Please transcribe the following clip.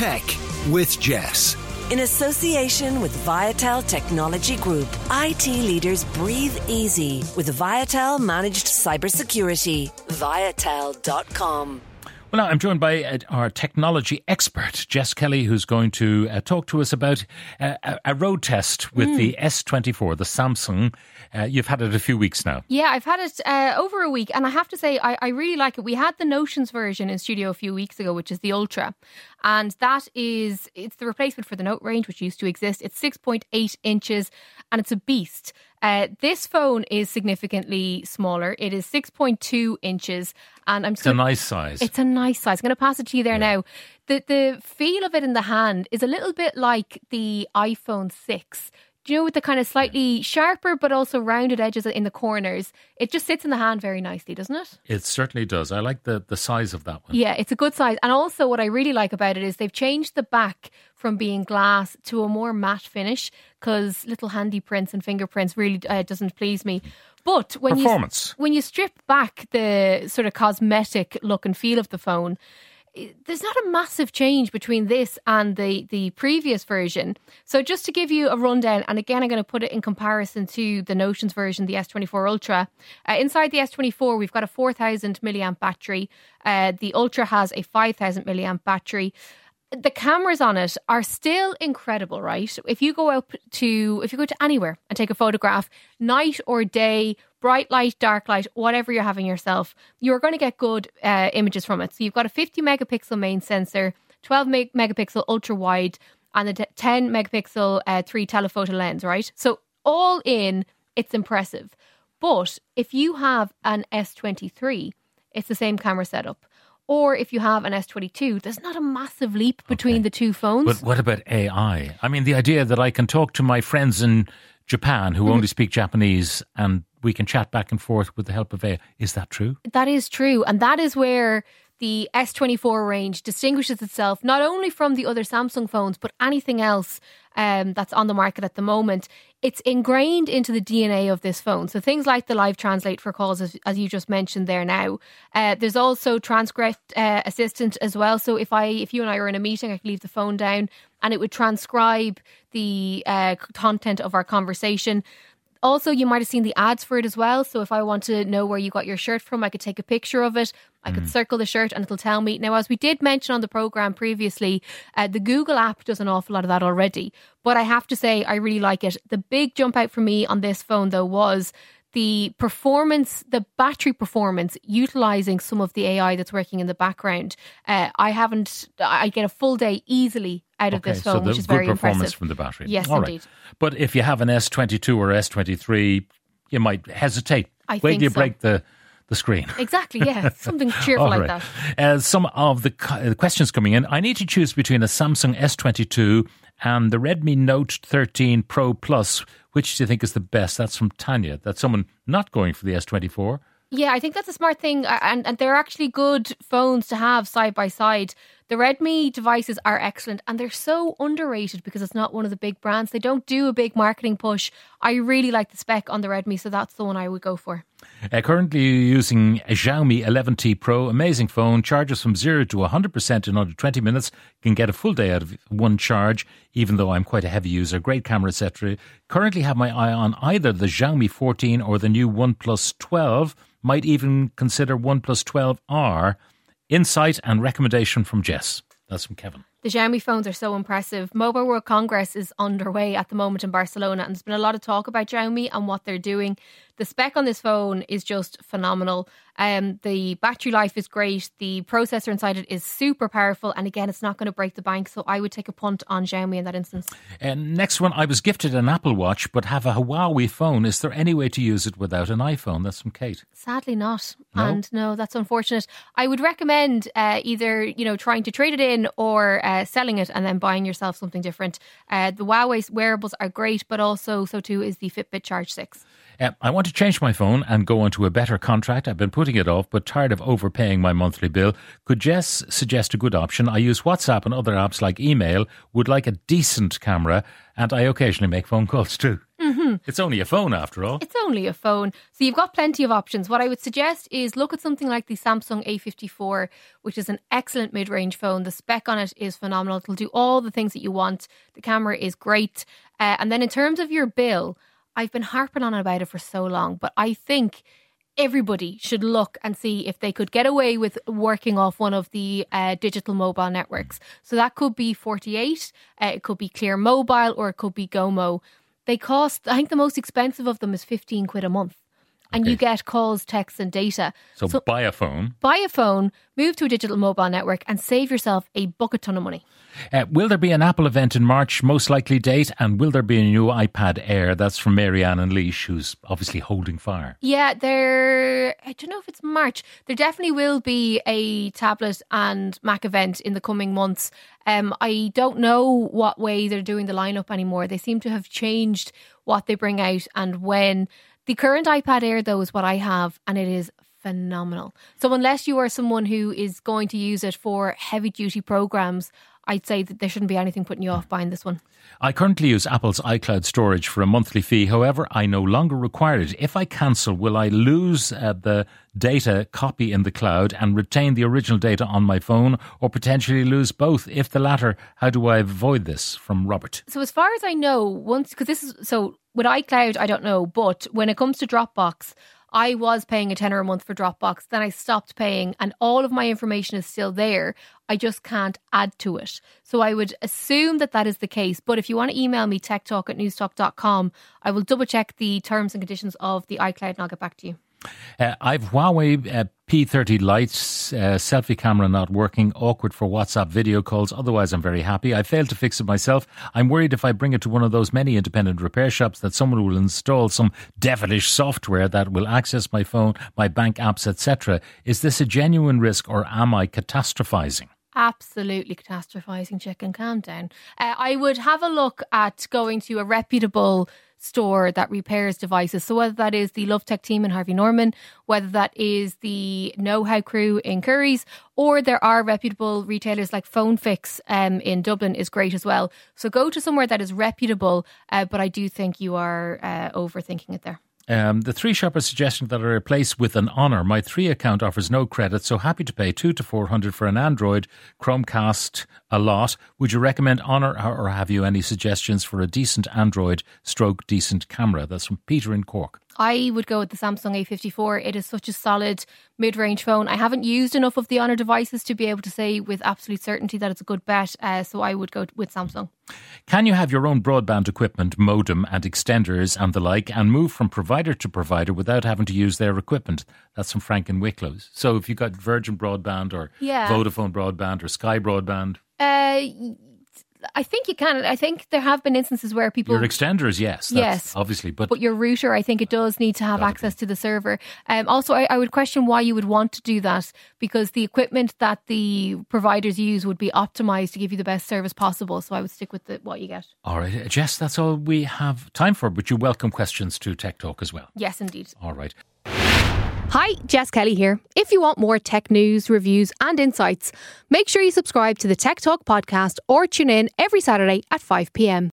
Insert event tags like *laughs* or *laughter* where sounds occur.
Tech with Jess. In association with Viatel Technology Group, IT leaders breathe easy with Viatel Managed Cybersecurity. Viatel.com. Well, now I'm joined by uh, our technology expert, Jess Kelly, who's going to uh, talk to us about uh, a, a road test with mm. the S24, the Samsung. Uh, you've had it a few weeks now. Yeah, I've had it uh, over a week, and I have to say, I, I, really like it. We had the Notions version in studio a few weeks ago, which is the Ultra, and that is it's the replacement for the Note range, which used to exist. It's 6.8 inches, and it's a beast. Uh, this phone is significantly smaller. It is 6.2 inches, and I'm. It's gonna, a nice size. It's a nice size. I'm going to pass it to you there yeah. now. The the feel of it in the hand is a little bit like the iPhone 6 you know, with the kind of slightly sharper but also rounded edges in the corners, it just sits in the hand very nicely, doesn't it? It certainly does. I like the, the size of that one. Yeah, it's a good size. And also, what I really like about it is they've changed the back from being glass to a more matte finish because little handy prints and fingerprints really uh, doesn't please me. But when Performance. you when you strip back the sort of cosmetic look and feel of the phone, there's not a massive change between this and the the previous version. So just to give you a rundown, and again, I'm going to put it in comparison to the Notions version, the S24 Ultra. Uh, inside the S24, we've got a 4,000 milliamp battery. Uh, the Ultra has a 5,000 milliamp battery the cameras on it are still incredible, right? If you go out to if you go to anywhere and take a photograph, night or day, bright light, dark light, whatever you're having yourself, you're going to get good uh, images from it. So you've got a 50 megapixel main sensor, 12 meg- megapixel ultra wide, and a 10 megapixel uh, three telephoto lens, right? So all in, it's impressive. But if you have an S23, it's the same camera setup or if you have an S22, there's not a massive leap between okay. the two phones. But what about AI? I mean, the idea that I can talk to my friends in Japan who mm-hmm. only speak Japanese and we can chat back and forth with the help of AI. Is that true? That is true. And that is where the S24 range distinguishes itself not only from the other Samsung phones, but anything else um, that's on the market at the moment. It's ingrained into the DNA of this phone. So things like the live translate for calls, as, as you just mentioned there now. Uh, there's also transcript uh, assistant as well. So if I, if you and I are in a meeting, I could leave the phone down and it would transcribe the uh, content of our conversation. Also, you might have seen the ads for it as well. So if I want to know where you got your shirt from, I could take a picture of it. I could mm. circle the shirt and it'll tell me. Now, as we did mention on the program previously, uh, the Google app does an awful lot of that already. But I have to say, I really like it. The big jump out for me on this phone, though, was the performance, the battery performance, utilizing some of the AI that's working in the background. Uh, I haven't, I get a full day easily out of this phone, so which is very performance impressive. from the battery. Yes, All indeed. Right. But if you have an S22 or S23, you might hesitate. I Wait till you so. break the the screen. Exactly, yeah. Something *laughs* cheerful like that. Uh, some of the uh, questions coming in. I need to choose between a Samsung S22 and the Redmi Note 13 Pro Plus. Which do you think is the best? That's from Tanya. That's someone not going for the S24. Yeah, I think that's a smart thing. And, and they're actually good phones to have side by side. The Redmi devices are excellent and they're so underrated because it's not one of the big brands. They don't do a big marketing push. I really like the spec on the Redmi, so that's the one I would go for. Uh, currently using a Xiaomi 11T Pro, amazing phone, charges from 0 to 100% in under 20 minutes, can get a full day out of one charge, even though I'm quite a heavy user, great camera, etc. Currently have my eye on either the Xiaomi 14 or the new OnePlus 12, might even consider OnePlus 12R Insight and recommendation from Jess. That's from Kevin. The Xiaomi phones are so impressive. Mobile World Congress is underway at the moment in Barcelona, and there's been a lot of talk about Xiaomi and what they're doing. The spec on this phone is just phenomenal. Um, the battery life is great. The processor inside it is super powerful, and again, it's not going to break the bank. So I would take a punt on Xiaomi in that instance. And next one, I was gifted an Apple Watch, but have a Huawei phone. Is there any way to use it without an iPhone? That's from Kate. Sadly, not. No? And no, that's unfortunate. I would recommend uh, either you know trying to trade it in or uh, selling it and then buying yourself something different. Uh, the Huawei wearables are great, but also so too is the Fitbit Charge Six. Uh, I want to change my phone and go onto a better contract. I've been putting it off, but tired of overpaying my monthly bill. Could Jess suggest a good option? I use WhatsApp and other apps like email, would like a decent camera, and I occasionally make phone calls too. Mm. It's only a phone after all. It's only a phone. So you've got plenty of options. What I would suggest is look at something like the Samsung A54, which is an excellent mid range phone. The spec on it is phenomenal. It'll do all the things that you want. The camera is great. Uh, and then in terms of your bill, I've been harping on about it for so long, but I think everybody should look and see if they could get away with working off one of the uh, digital mobile networks. So that could be 48, uh, it could be Clear Mobile, or it could be Gomo. They cost, I think the most expensive of them is 15 quid a month. And Okay. you get calls, texts, and data. So, buy a phone. buy a phone, move to a digital mobile network, and save yourself a bucket ton of money. Uh, will there be an Apple event in March? Most likely date. And will there be a new iPad Air? That's from Marianne and Leash, who's obviously holding fire. Yeah, there. I don't know if it's March. There definitely will be a tablet and Mac event in the coming months. Um, I don't know what way they're doing the lineup anymore. They seem to have changed what they bring out and when. The current iPad Air, though, is what I have, and it is phenomenal. So, unless you are someone who is going to use it for heavy duty programs, I'd say that there shouldn't be anything putting you off buying this one. I currently use Apple's iCloud storage for a monthly fee. However, I no longer require it. If I cancel, will I lose uh, the data copy in the cloud and retain the original data on my phone, or potentially lose both? If the latter, how do I avoid this? From Robert. So as far as I know, once because this is so with iCloud, I don't know, but when it comes to Dropbox, I was paying a tenner a month for Dropbox. Then I stopped paying, and all of my information is still there. I just can't add to it. So I would assume that that is the case. But if you want to email me, techtalk at newstalk.com, I will double check the terms and conditions of the iCloud and I'll get back to you. Uh, I've Huawei uh, P30 lights, uh, selfie camera not working, awkward for WhatsApp video calls. Otherwise, I'm very happy. I failed to fix it myself. I'm worried if I bring it to one of those many independent repair shops that someone will install some devilish software that will access my phone, my bank apps, etc. Is this a genuine risk or am I catastrophizing? Absolutely catastrophizing chicken calm down uh, i would have a look at going to a reputable store that repairs devices. So whether that is the love tech team in harvey norman whether that is the know-how crew in curry's or there are reputable retailers like phone fix um, in dublin is great as well. So go to somewhere that is reputable uh, but i do think you are uh, overthinking it there Um, the three shoppers are suggesting that I replace with an Honor. My three account offers no credit, so happy to pay two to four hundred for an Android Chromecast a lot. Would you recommend Honor, or have you any suggestions for a decent Android stroke decent camera? That's from Peter in Cork. I would go with the Samsung A54. It is such a solid mid range phone. I haven't used enough of the Honor devices to be able to say with absolute certainty that it's a good bet. Uh, so I would go with Samsung. Can you have your own broadband equipment, modem and extenders and the like, and move from provider to provider without having to use their equipment? That's from Frank and Wicklow. So if you've got Virgin Broadband or Yeah. Vodafone Broadband or Sky Broadband, Uh, I think you can. I think there have been instances where people. your extenders, yes, that's Yes. obviously, but but your router, I think it does need to have access to the server. Um, also, I, I would question why you would want to do that because the equipment that the providers use would be optimized to give you the best service possible. So I would stick with the, what you get. All right, Jess, that's all we have time for, but you welcome questions to Tech Talk as well. Yes, indeed. All right. Hi, Jess Kelly here. If you want more tech news, reviews, and insights, make sure you subscribe to the Tech Talk podcast or tune in every Saturday at 5 p.m.